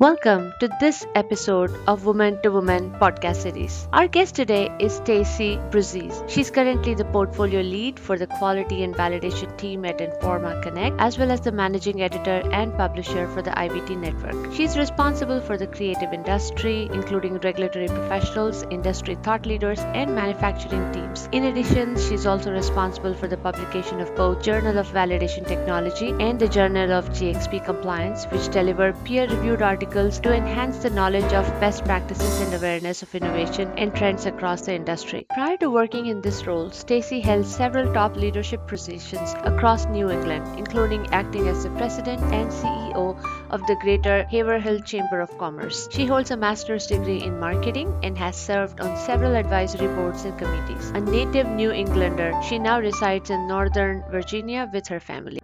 Welcome to this episode of Woman to Woman podcast series. Our guest today is Stacey Bruzzese. She's currently the portfolio lead for the quality and validation team at Informa Connect, as well as the managing editor and publisher for the IVT network. She's responsible for the creative industry, including regulatory professionals, industry thought leaders, and manufacturing teams. In addition, she's also responsible for the publication of both Journal of Validation Technology and the Journal of GXP Compliance, which deliver peer-reviewed articles articles to enhance the knowledge of best practices and awareness of innovation and trends across the industry. Prior to working in this role, Stacey held several top leadership positions across New England, including acting as the president and CEO of the Greater Haverhill Chamber of Commerce. She holds a master's degree in marketing and has served on several advisory boards and committees. A native New Englander, she now resides in Northern Virginia with her family.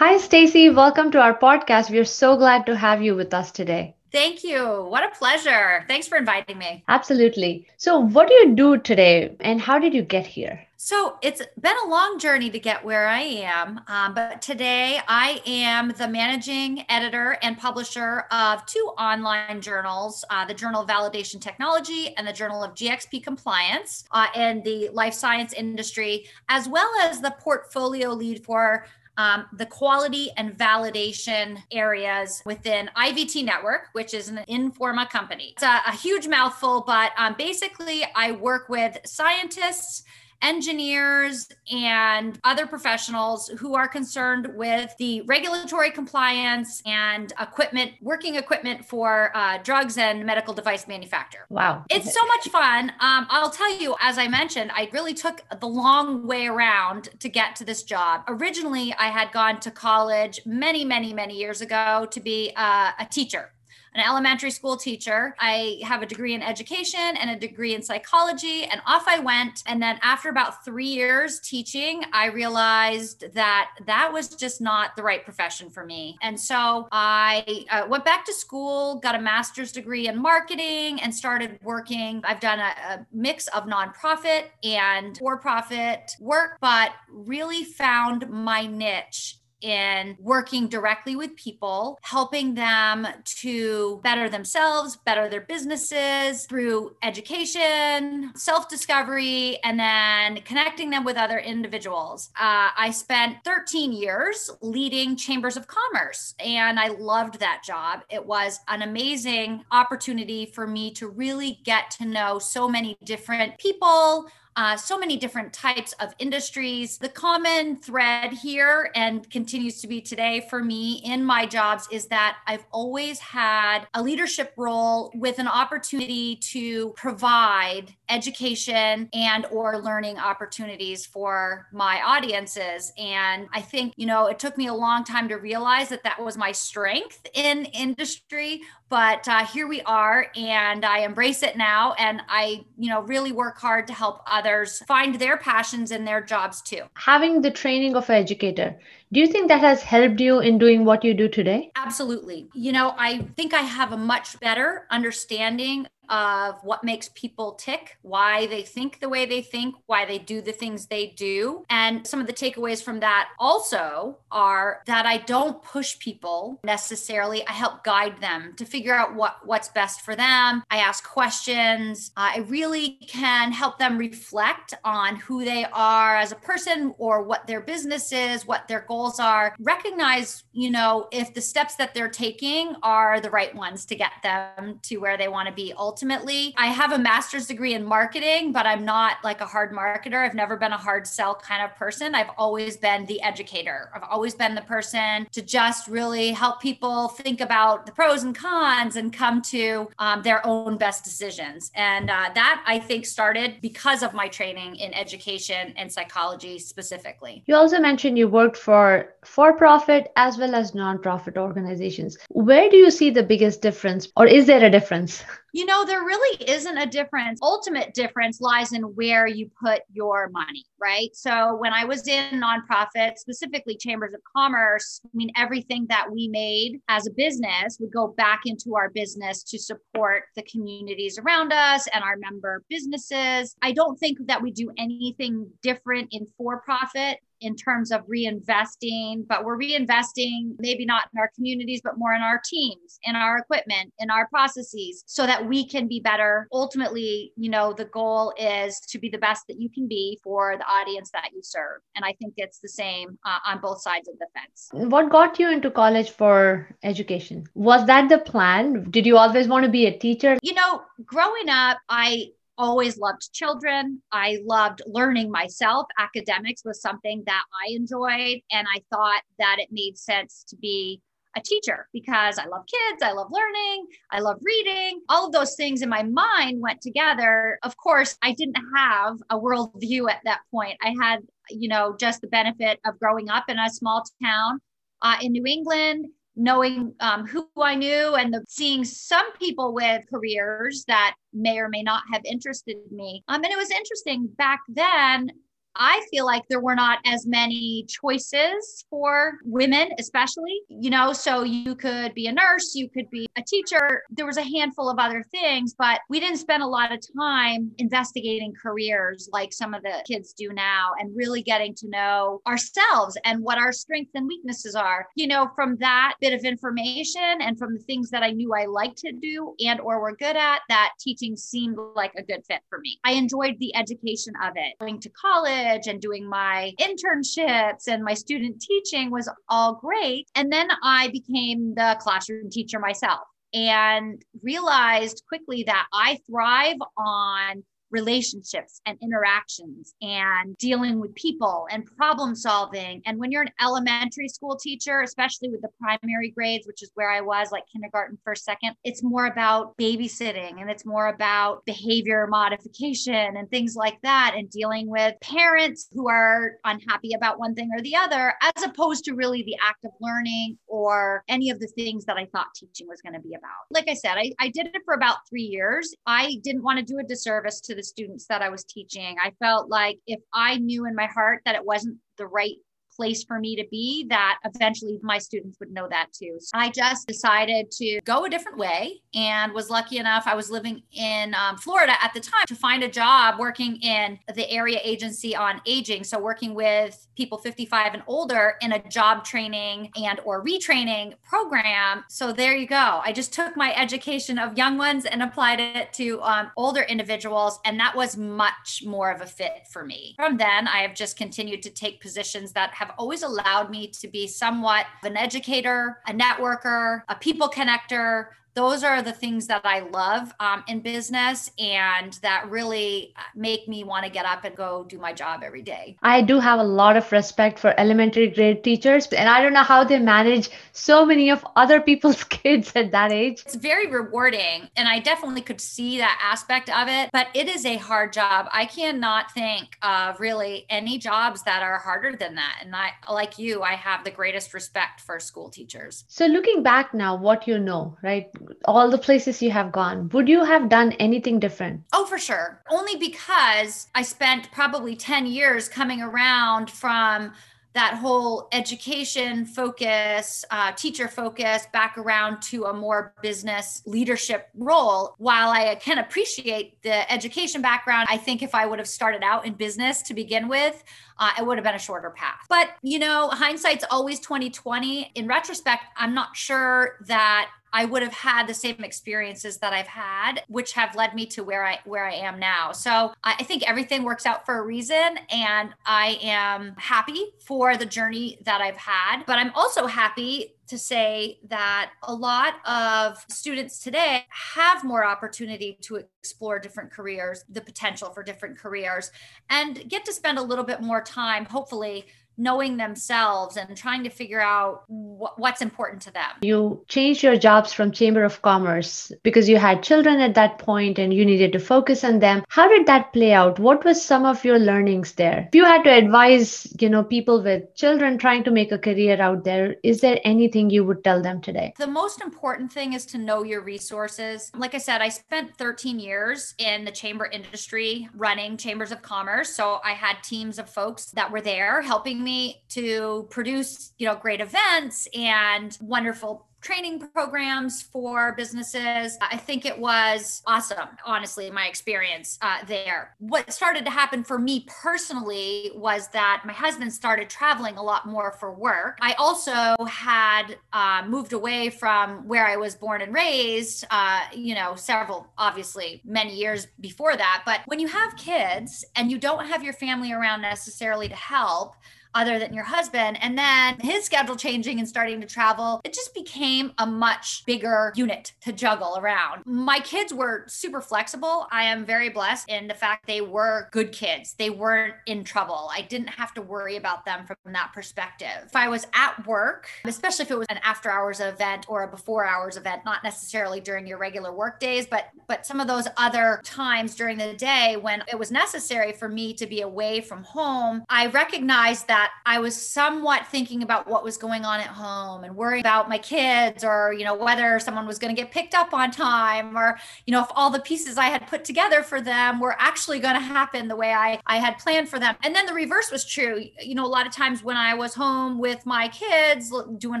Hi, Stacey. Welcome to our podcast. We're so glad to have you with us today. Thank you. What a pleasure. Thanks for inviting me. Absolutely. So, what do you do today and how did you get here? So, it's been a long journey to get where I am. Um, but today I am the managing editor and publisher of two online journals uh, the Journal of Validation Technology and the Journal of GXP Compliance uh, in the life science industry, as well as the portfolio lead for um, the quality and validation areas within IVT Network, which is an Informa company. It's a, a huge mouthful, but um, basically, I work with scientists engineers and other professionals who are concerned with the regulatory compliance and equipment, working equipment for uh, drugs and medical device manufacture. Wow. It's so much fun. Um, I'll tell you, as I mentioned, I really took the long way around to get to this job. Originally, I had gone to college many, many, many years ago to be uh, a teacher an elementary school teacher. I have a degree in education and a degree in psychology, and off I went. And then after about three years teaching, I realized that that was just not the right profession for me. And so I uh, went back to school, got a master's degree in marketing, and started working. I've done a, a mix of nonprofit and for profit work, but really found my niche in working directly with people, helping them to better themselves, better their businesses through education, self discovery, and then connecting them with other individuals. Uh, I spent 13 years leading chambers of commerce, and I loved that job. It was an amazing opportunity for me to really get to know so many different people uh, so many different types of industries. The common thread here and continues to be today for me in my jobs is that I've always had a leadership role with an opportunity to provide education and or learning opportunities for my audiences and i think you know it took me a long time to realize that that was my strength in industry but uh, here we are and i embrace it now and i you know really work hard to help others find their passions in their jobs too. Having the training of an educator do you think that has helped you in doing what you do today? Absolutely. You know i think i have a much better understanding of what makes people tick, why they think the way they think, why they do the things they do. And some of the takeaways from that also are that I don't push people necessarily. I help guide them to figure out what what's best for them. I ask questions. I really can help them reflect on who they are as a person or what their business is, what their goals are. Recognize, you know, if the steps that they're taking are the right ones to get them to where they want to be ultimately ultimately, I have a master's degree in marketing, but I'm not like a hard marketer. I've never been a hard sell kind of person. I've always been the educator. I've always been the person to just really help people think about the pros and cons and come to um, their own best decisions. And uh, that I think started because of my training in education and psychology specifically. You also mentioned you worked for for profit as well as non-profit organizations. Where do you see the biggest difference, or is there a difference? You know, there really isn't a difference. Ultimate difference lies in where you put your money, right? So when I was in nonprofit, specifically chambers of commerce, I mean, everything that we made as a business would go back into our business to support the communities around us and our member businesses. I don't think that we do anything different in for profit in terms of reinvesting, but we're reinvesting maybe not in our communities, but more in our teams, in our equipment, in our processes so that we can be better. Ultimately, you know, the goal is to be the best that you can be for the audience that you serve. And I think it's the same uh, on both sides of the fence. What got you into college for education? Was that the plan? Did you always want to be a teacher? You know, growing up, I always loved children. I loved learning myself. Academics was something that I enjoyed. And I thought that it made sense to be a teacher because I love kids, I love learning, I love reading. All of those things in my mind went together. Of course, I didn't have a worldview at that point. I had, you know, just the benefit of growing up in a small town uh, in New England knowing um, who I knew and the, seeing some people with careers that may or may not have interested me. Um, and it was interesting back then. I feel like there were not as many choices for women, especially, you know, so you could be a nurse, you could be a teacher. There was a handful of other things, but we didn't spend a lot of time investigating careers like some of the kids do now and really getting to know ourselves and what our strengths and weaknesses are. You know, from that bit of information and from the things that I knew I liked to do and or were good at, that teaching seemed like a good fit for me. I enjoyed the education of it. Going to college college and doing my internships and my student teaching was all great. And then I became the classroom teacher myself and realized quickly that I thrive on relationships and interactions and dealing with people and problem solving. And when you're an elementary school teacher, especially with the primary grades, which is where I was like kindergarten, first, second, it's more about babysitting and it's more about behavior modification and things like that and dealing with parents who are unhappy about one thing or the other, as opposed to really the act of learning or any of the things that I thought teaching was going to be about. Like I said, I, I did it for about three years. I didn't want to do a disservice to the students that I was teaching. I felt like if I knew in my heart that it wasn't the right place for me to be that eventually my students would know that too. So I just decided to go a different way and was lucky enough. I was living in um, Florida at the time to find a job working in the area agency on aging. So working with people 55 and older in a job training and or retraining program. So there you go. I just took my education of young ones and applied it to um, older individuals. And that was much more of a fit for me. From then, I have just continued to take positions that have always allowed me to be somewhat of an educator, a networker, a people connector, those are the things that I love um, in business and that really uh, make me want to get up and go do my job every day. I do have a lot of respect for elementary grade teachers, and I don't know how they manage so many of other people's kids at that age. It's very rewarding, and I definitely could see that aspect of it, but it is a hard job. I cannot think of really any jobs that are harder than that. And I, like you, I have the greatest respect for school teachers. So, looking back now, what you know, right? All the places you have gone, would you have done anything different? Oh, for sure. Only because I spent probably 10 years coming around from that whole education focus, uh, teacher focus back around to a more business leadership role. While I can appreciate the education background, I think if I would have started out in business to begin with, uh, it would have been a shorter path. But you know, hindsight's always 2020. In retrospect, I'm not sure that I would have had the same experiences that I've had, which have led me to where I where I am now. So I think everything works out for a reason, and I am happy for the journey that I've had. But I'm also happy to say that a lot of students today have more opportunity to explore different careers, the potential for different careers, and get to spend a little bit more time, hopefully, knowing themselves and trying to figure out wh- what's important to them. You changed your jobs from Chamber of Commerce because you had children at that point and you needed to focus on them. How did that play out? What was some of your learnings there? If you had to advise, you know, people with children trying to make a career out there, is there anything you would tell them today? The most important thing is to know your resources. Like I said, I spent 13 years in the chamber industry running chambers of commerce. So I had teams of folks that were there helping me to produce, you know, great events and wonderful training programs for businesses. I think it was awesome, honestly, my experience uh, there. What started to happen for me personally was that my husband started traveling a lot more for work. I also had uh, moved away from where I was born and raised, uh, you know, several, obviously, many years before that. But when you have kids and you don't have your family around necessarily to help, other than your husband. And then his schedule changing and starting to travel, it just became a much bigger unit to juggle around. My kids were super flexible. I am very blessed in the fact they were good kids. They weren't in trouble. I didn't have to worry about them from that perspective. If I was at work, especially if it was an after hours event or a before hours event, not necessarily during your regular work days, but but some of those other times during the day when it was necessary for me to be away from home, I recognized that that I was somewhat thinking about what was going on at home and worrying about my kids or, you know, whether someone was going to get picked up on time or, you know, if all the pieces I had put together for them were actually going to happen the way I, I had planned for them. And then the reverse was true. You know, a lot of times when I was home with my kids doing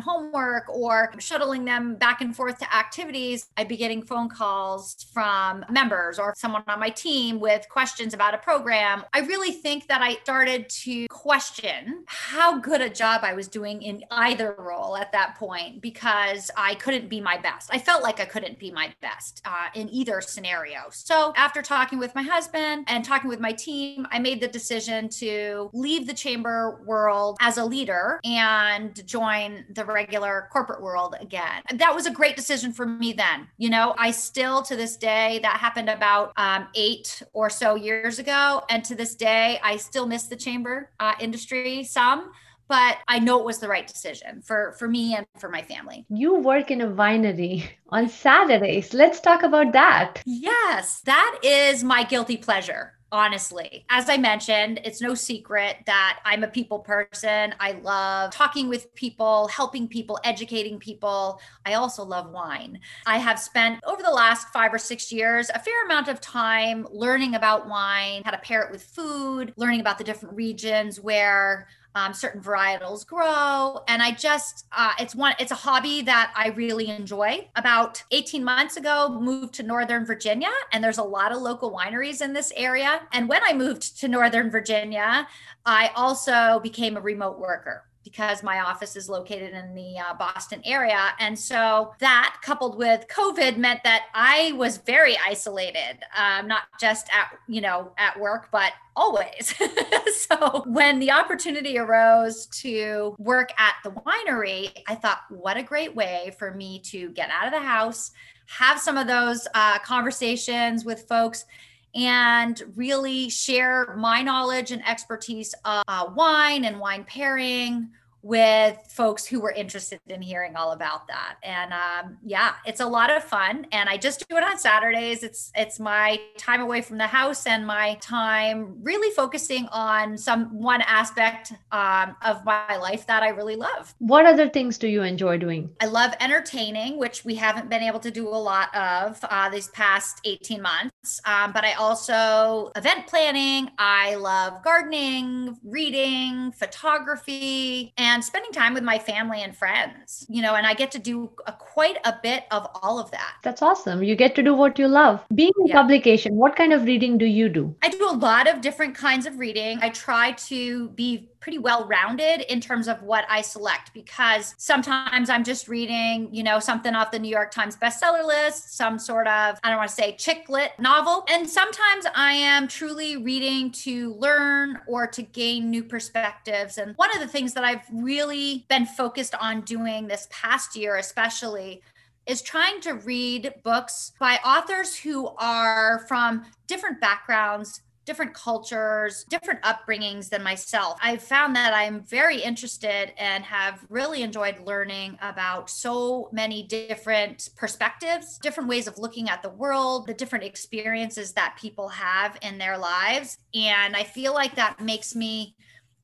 homework or shuttling them back and forth to activities, I'd be getting phone calls from members or someone on my team with questions about a program. I really think that I started to question how good a job I was doing in either role at that point because I couldn't be my best. I felt like I couldn't be my best uh, in either scenario. So after talking with my husband and talking with my team, I made the decision to leave the chamber world as a leader and join the regular corporate world again. That was a great decision for me then. You know, I still to this day, that happened about um, eight or so years ago. And to this day, I still miss the chamber uh, industry some but I know it was the right decision for for me and for my family. You work in a winery on Saturdays. Let's talk about that. Yes, that is my guilty pleasure. Honestly, as I mentioned, it's no secret that I'm a people person. I love talking with people, helping people, educating people. I also love wine. I have spent over the last five or six years a fair amount of time learning about wine, how to pair it with food, learning about the different regions where um, certain varietals grow. And i just uh, it's one it's a hobby that i really enjoy. About 18 months ago moved to northern virginia and there's a lot of local wineries in this area. And when i moved to northern virginia i also became a remote worker because my office is located in the uh, Boston area. And so that coupled with COVID meant that I was very isolated, um, not just at, you know, at work, but always. so when the opportunity arose to work at the winery, I thought, what a great way for me to get out of the house, have some of those uh, conversations with folks and really share my knowledge and expertise of uh, wine and wine pairing with folks who were interested in hearing all about that. And um, yeah it's a lot of fun. And i just do it on saturdays. It's it's my time away from the house and my time really focusing on some one aspect um, of my life that i really love. What other things do you enjoy doing? I love entertaining which we haven't been able to do a lot of uh, these past 18 months. Um, but i also event planning. I love gardening reading photography and and spending time with my family and friends, you know, and I get to do a, quite a bit of all of that. That's awesome. You get to do what you love. Being in yeah. publication, what kind of reading do you do? I do a lot of different kinds of reading. I try to be pretty well rounded in terms of what I select because sometimes I'm just reading, you know, something off the New York Times bestseller list, some sort of, I don't want to say chick lit novel. And sometimes I am truly reading to learn or to gain new perspectives. And one of the things that I've really been focused on doing this past year, especially is trying to read books by authors who are from different backgrounds, different cultures, different upbringings than myself. I've found that I'm very interested and have really enjoyed learning about so many different perspectives, different ways of looking at the world, the different experiences that people have in their lives. And I feel like that makes me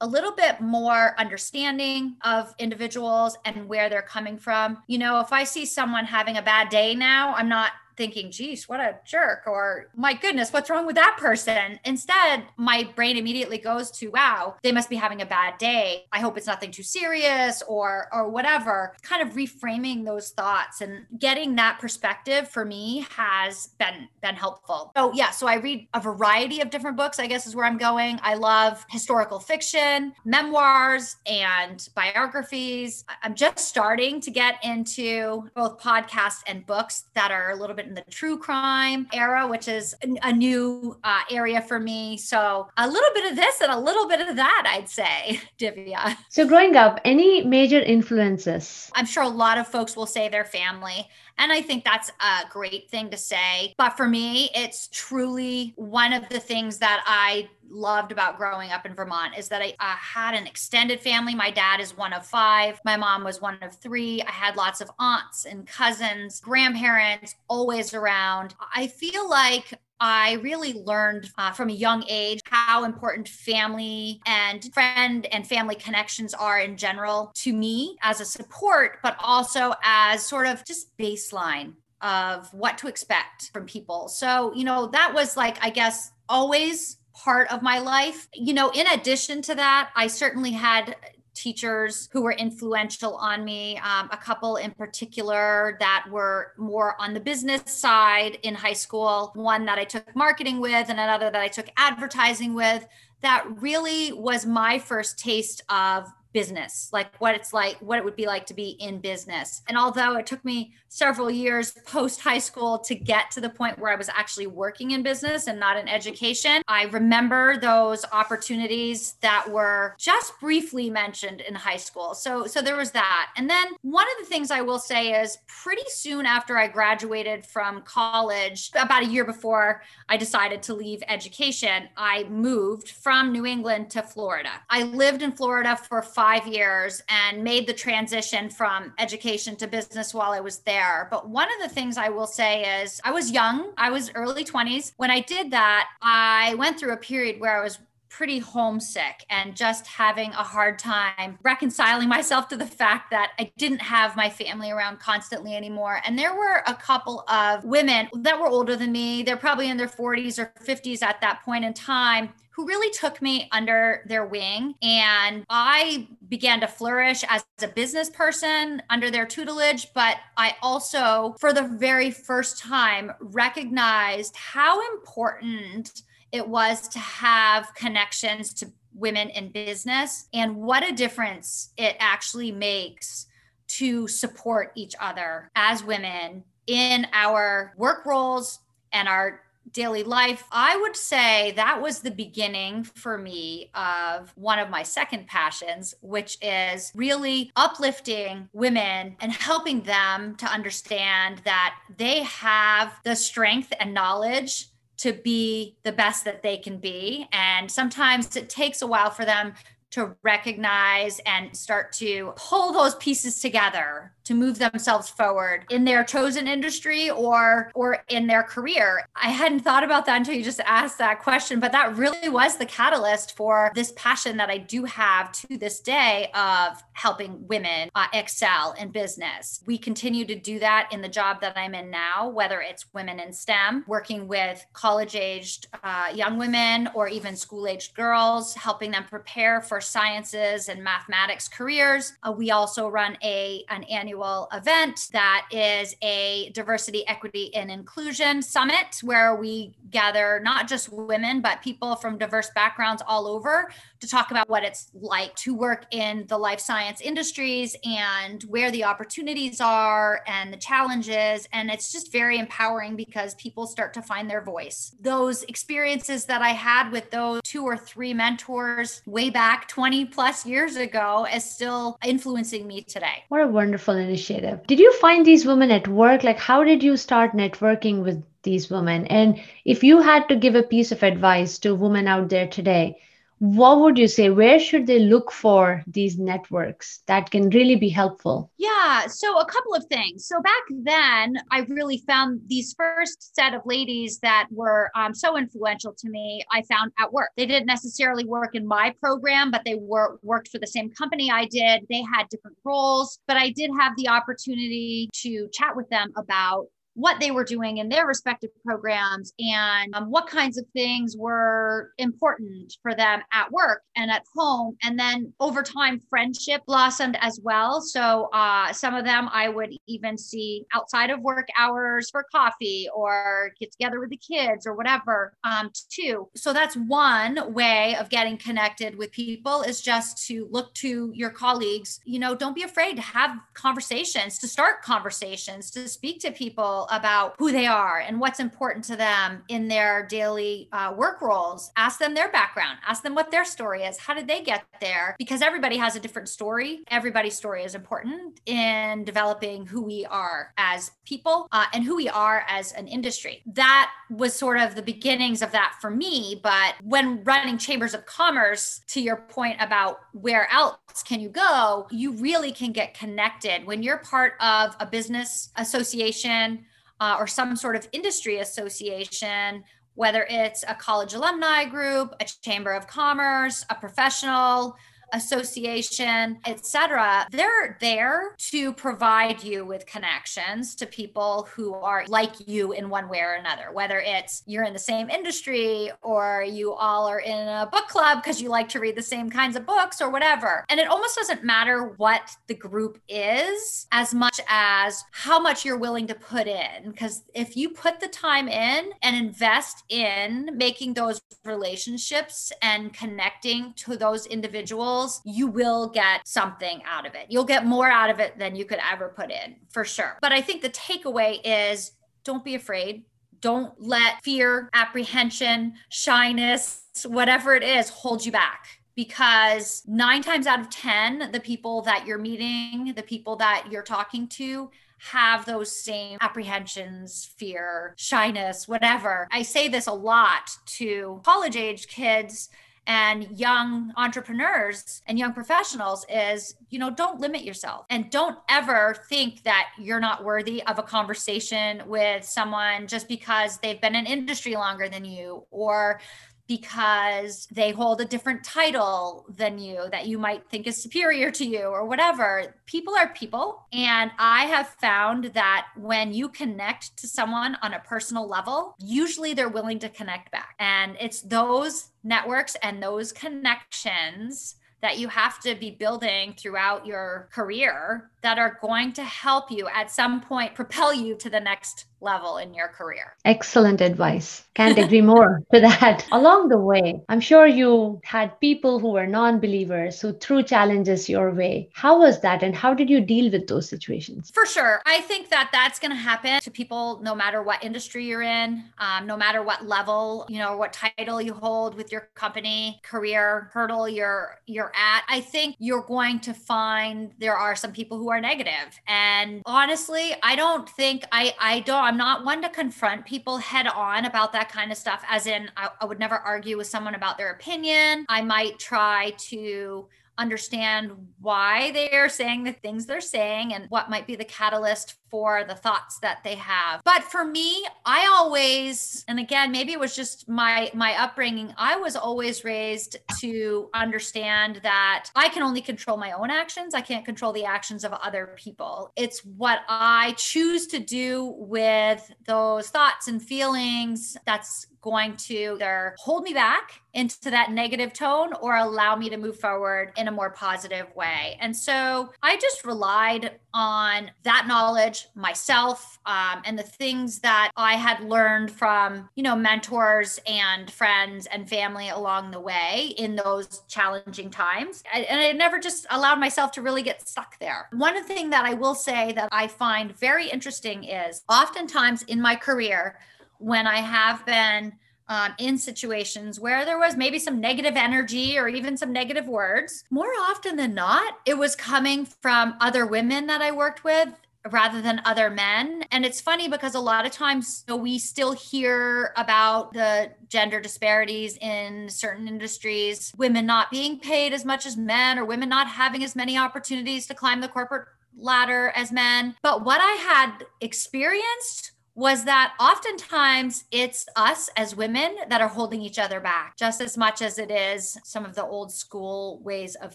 a little bit more understanding of individuals and where they're coming from. You know, if I see someone having a bad day now, I'm not thinking, geez, what a jerk, or my goodness, what's wrong with that person? Instead, my brain immediately goes to, wow, they must be having a bad day. I hope it's nothing too serious or or whatever. Kind of reframing those thoughts and getting that perspective for me has been been helpful. So yeah, so I read a variety of different books, I guess is where I'm going. I love historical fiction, memoirs, and biographies. I'm just starting to get into both podcasts and books that are a little bit in the true crime era, which is a new uh, area for me. So a little bit of this and a little bit of that, I'd say, Divya. So growing up, any major influences? I'm sure a lot of folks will say their family. And I think that's a great thing to say. But for me, it's truly one of the things that I loved about growing up in Vermont is that I, I, had an extended family. My dad is one of five. My mom was one of three. I had lots of aunts and cousins, grandparents always around. I feel like I really learned uh, from a young age how important family and friend and family connections are in general to me as a support, but also as sort of just baseline of what to expect from people. So, you know, that was like, I guess, always part of my life. You know, in addition to that, I certainly had teachers who were influential on me. Um, a couple in particular that were more on the business side in high school, one that I took marketing with, and another that I took advertising with. That really was my first taste of business, like what it's like, what it would be like to be in business. And although it took me several years post high school to get to the point where I was actually working in business and not in education, I remember those opportunities that were just briefly mentioned in high school. So so there was that. And then one of the things I will say is pretty soon after I graduated from college, about a year before I decided to leave education, I moved from New England to Florida. I lived in Florida for 5 five years and made the transition from education to business while I was there. But one of the things I will say is I was young, I was early 20s. When I did that, I went through a period where I was pretty homesick and just having a hard time reconciling myself to the fact that I didn't have my family around constantly anymore. And there were a couple of women that were older than me, they're probably in their 40s or 50s at that point in time who really took me under their wing. And I began to flourish as a business person under their tutelage. But I also, for the very first time, recognized how important it was to have connections to women in business and what a difference it actually makes to support each other as women in our work roles and our daily life, I would say that was the beginning for me of one of my second passions, which is really uplifting women and helping them to understand that they have the strength and knowledge to be the best that they can be. And sometimes it takes a while for them to recognize and start to pull those pieces together to move themselves forward in their chosen industry or or in their career. I hadn't thought about that until you just asked that question, but that really was the catalyst for this passion that I do have to this day of helping women uh, excel in business. We continue to do that in the job that I'm in now, whether it's women in STEM, working with college-aged uh, young women or even school-aged girls, helping them prepare for sciences and mathematics careers. Uh, we also run a an annual annual event that is a diversity, equity, and inclusion summit where we gather not just women, but people from diverse backgrounds all over to talk about what it's like to work in the life science industries and where the opportunities are and the challenges. And it's just very empowering because people start to find their voice. Those experiences that I had with those two or three mentors way back 20 plus years ago is still influencing me today. What a wonderful initiative. Did you find these women at work? Like, how did you start networking with these women? And if you had to give a piece of advice to women out there today, what would you say? Where should they look for these networks that can really be helpful? Yeah so a couple of things. So back then i really found these first set of ladies that were um, so influential to me i found at work. They didn't necessarily work in my program but they were worked for the same company i did. They had different roles but i did have the opportunity to chat with them about what they were doing in their respective programs and um, what kinds of things were important for them at work and at home. And then over time, friendship blossomed as well. So uh, some of them I would even see outside of work hours for coffee or get together with the kids or whatever um, too. So that's one way of getting connected with people is just to look to your colleagues. You know, don't be afraid to have conversations, to start conversations, to speak to people about who they are and what's important to them in their daily uh, work roles. Ask them their background, ask them what their story is. How did they get there? Because everybody has a different story. Everybody's story is important in developing who we are as people uh, and who we are as an industry. That was sort of the beginnings of that for me. But when running chambers of commerce, to your point about where else can you go, you really can get connected when you're part of a business association uh, or some sort of industry association whether it's a college alumni group, a chamber of commerce, a professional association, etc. They're there to provide you with connections to people who are like you in one way or another, whether it's you're in the same industry or you all are in a book club because you like to read the same kinds of books or whatever. And it almost doesn't matter what the group is as much as how much you're willing to put in. Because if you put the time in and invest in making those relationships and connecting to those individuals you will get something out of it. You'll get more out of it than you could ever put in, for sure. But I think the takeaway is don't be afraid. Don't let fear, apprehension, shyness, whatever it is, hold you back because nine times out of 10, the people that you're meeting, the people that you're talking to, have those same apprehensions, fear, shyness, whatever. I say this a lot to college age kids and young entrepreneurs and young professionals is you know don't limit yourself and don't ever think that you're not worthy of a conversation with someone just because they've been in industry longer than you or because they hold a different title than you that you might think is superior to you or whatever. People are people. And I have found that when you connect to someone on a personal level, usually they're willing to connect back. And it's those networks and those connections that you have to be building throughout your career that are going to help you at some point propel you to the next level in your career. Excellent advice. Can't agree more to that. Along the way, I'm sure you had people who were non believers who threw challenges your way. How was that and how did you deal with those situations? For sure. I think that that's going to happen to people no matter what industry you're in, um, no matter what level, you know, what title you hold with your company, career hurdle you're you're at. I think you're going to find there are some people who are negative. And honestly, I don't think I I don't I'm not one to confront people head on about that kind of stuff, as in, I, I would never argue with someone about their opinion. I might try to understand why they are saying the things they're saying and what might be the catalyst for the thoughts that they have. But for me, I always and again, maybe it was just my my upbringing, I was always raised to understand that I can only control my own actions. I can't control the actions of other people. It's what I choose to do with those thoughts and feelings that's going to either hold me back into that negative tone or allow me to move forward in a more positive way. And so I just relied on that knowledge myself um, and the things that I had learned from, you know, mentors and friends and family along the way in those challenging times. I, and I never just allowed myself to really get stuck there. One thing that I will say that I find very interesting is oftentimes in my career, when I have been um, in situations where there was maybe some negative energy or even some negative words. More often than not, it was coming from other women that I worked with rather than other men. And it's funny because a lot of times you know, we still hear about the gender disparities in certain industries, women not being paid as much as men, or women not having as many opportunities to climb the corporate ladder as men. But what I had experienced was that oftentimes it's us as women that are holding each other back just as much as it is some of the old school ways of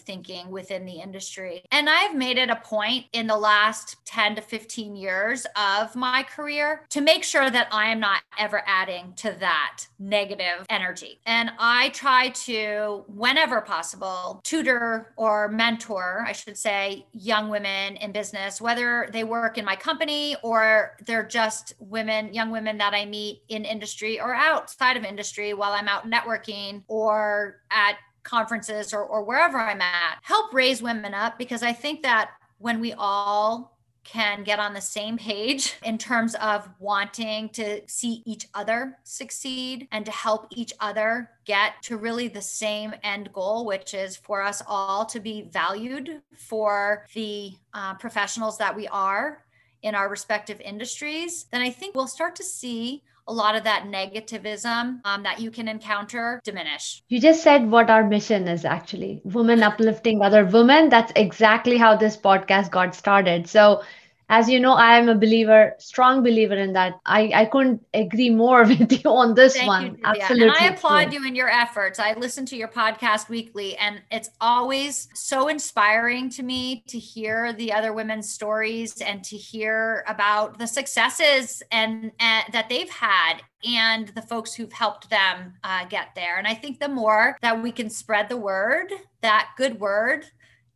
thinking within the industry. And I've made it a point in the last 10 to 15 years of my career to make sure that I am not ever adding to that negative energy. And I try to, whenever possible, tutor or mentor, I should say, young women in business, whether they work in my company or they're just women, young women that I meet in industry or outside of industry while I'm out networking or at conferences or, or wherever I'm at, help raise women up because I think that when we all can get on the same page in terms of wanting to see each other succeed and to help each other get to really the same end goal, which is for us all to be valued for the uh, professionals that we are in our respective industries, then I think we'll start to see a lot of that negativism um, that you can encounter diminish. You just said what our mission is actually women uplifting other women. That's exactly how this podcast got started. So as you know, I am a believer, strong believer in that. I, I couldn't agree more with you on this Thank one. Absolutely. And I applaud you in your efforts. I listen to your podcast weekly, and it's always so inspiring to me to hear the other women's stories and to hear about the successes and, and that they've had and the folks who've helped them uh, get there. And I think the more that we can spread the word, that good word,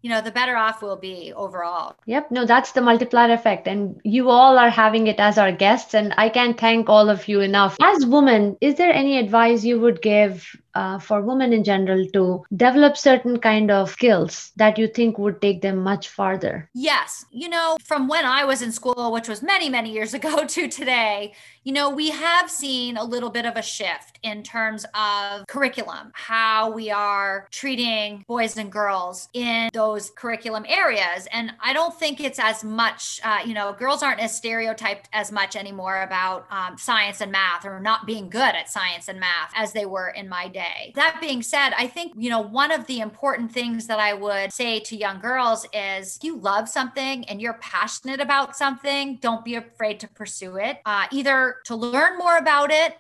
you know, the better off we'll be overall. Yep. No, that's the multiplier effect. And you all are having it as our guests. And I can't thank all of you enough. As women, is there any advice you would give uh, for women in general to develop certain kind of skills that you think would take them much farther? Yes. You know, from when I was in school, which was many, many years ago to today, you know, we have seen a little bit of a shift in terms of curriculum, how we are treating boys and girls in those curriculum areas. And I don't think it's as much, uh, you know, girls aren't as stereotyped as much anymore about um, science and math or not being good at science and math as they were in my day. That being said, I think, you know, one of the important things that I would say to young girls is you love something and you're passionate about something, don't be afraid to pursue it, uh, either to learn more about it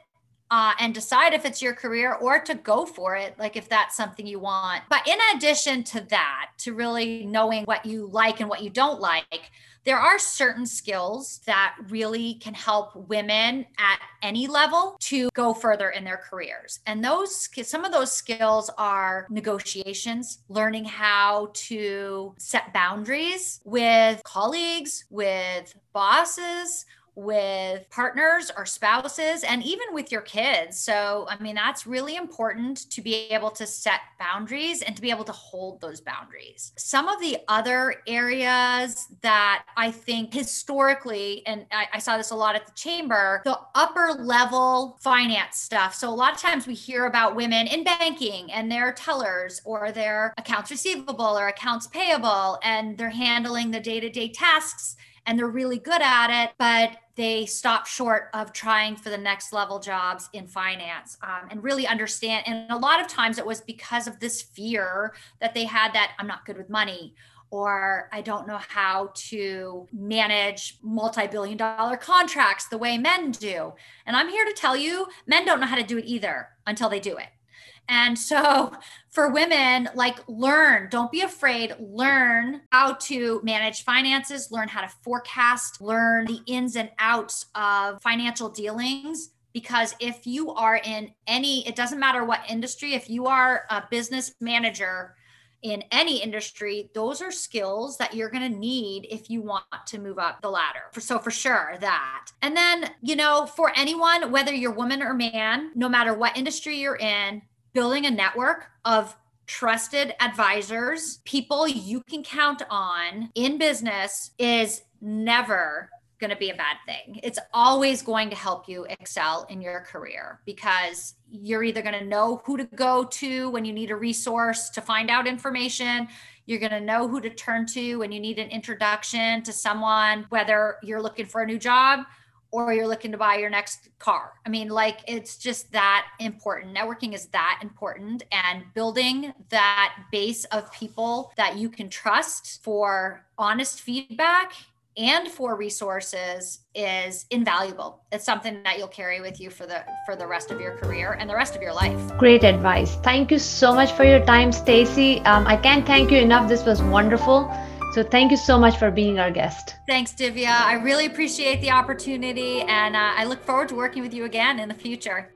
uh, and decide if it's your career or to go for it, like if that's something you want. But in addition to that, to really knowing what you like and what you don't like, there are certain skills that really can help women at any level to go further in their careers. And those, some of those skills are negotiations, learning how to set boundaries with colleagues, with bosses, with partners or spouses and even with your kids. So, I mean, that's really important to be able to set boundaries and to be able to hold those boundaries. Some of the other areas that I think historically, and I, I saw this a lot at the chamber, the upper level finance stuff. So, a lot of times we hear about women in banking and they're tellers or they're accounts receivable or accounts payable, and they're handling the day to day tasks and they're really good at it, but they stop short of trying for the next level jobs in finance um, and really understand. And a lot of times it was because of this fear that they had that I'm not good with money or I don't know how to manage multi billion dollar contracts the way men do. And I'm here to tell you, men don't know how to do it either until they do it. And so for women, like learn, don't be afraid, learn how to manage finances, learn how to forecast, learn the ins and outs of financial dealings. Because if you are in any, it doesn't matter what industry, if you are a business manager, in any industry, those are skills that you're going to need if you want to move up the ladder. So, for sure, that. And then, you know, for anyone, whether you're woman or man, no matter what industry you're in, building a network of trusted advisors, people you can count on in business is never going to be a bad thing. It's always going to help you excel in your career because you're either going to know who to go to when you need a resource to find out information. You're going to know who to turn to when you need an introduction to someone, whether you're looking for a new job or you're looking to buy your next car. I mean, like it's just that important. Networking is that important and building that base of people that you can trust for honest feedback and for resources is invaluable. It's something that you'll carry with you for the for the rest of your career and the rest of your life. Great advice. Thank you so much for your time, Stacey. Um, I can't thank you enough. This was wonderful. So thank you so much for being our guest. Thanks, Divya. I really appreciate the opportunity, and uh, I look forward to working with you again in the future.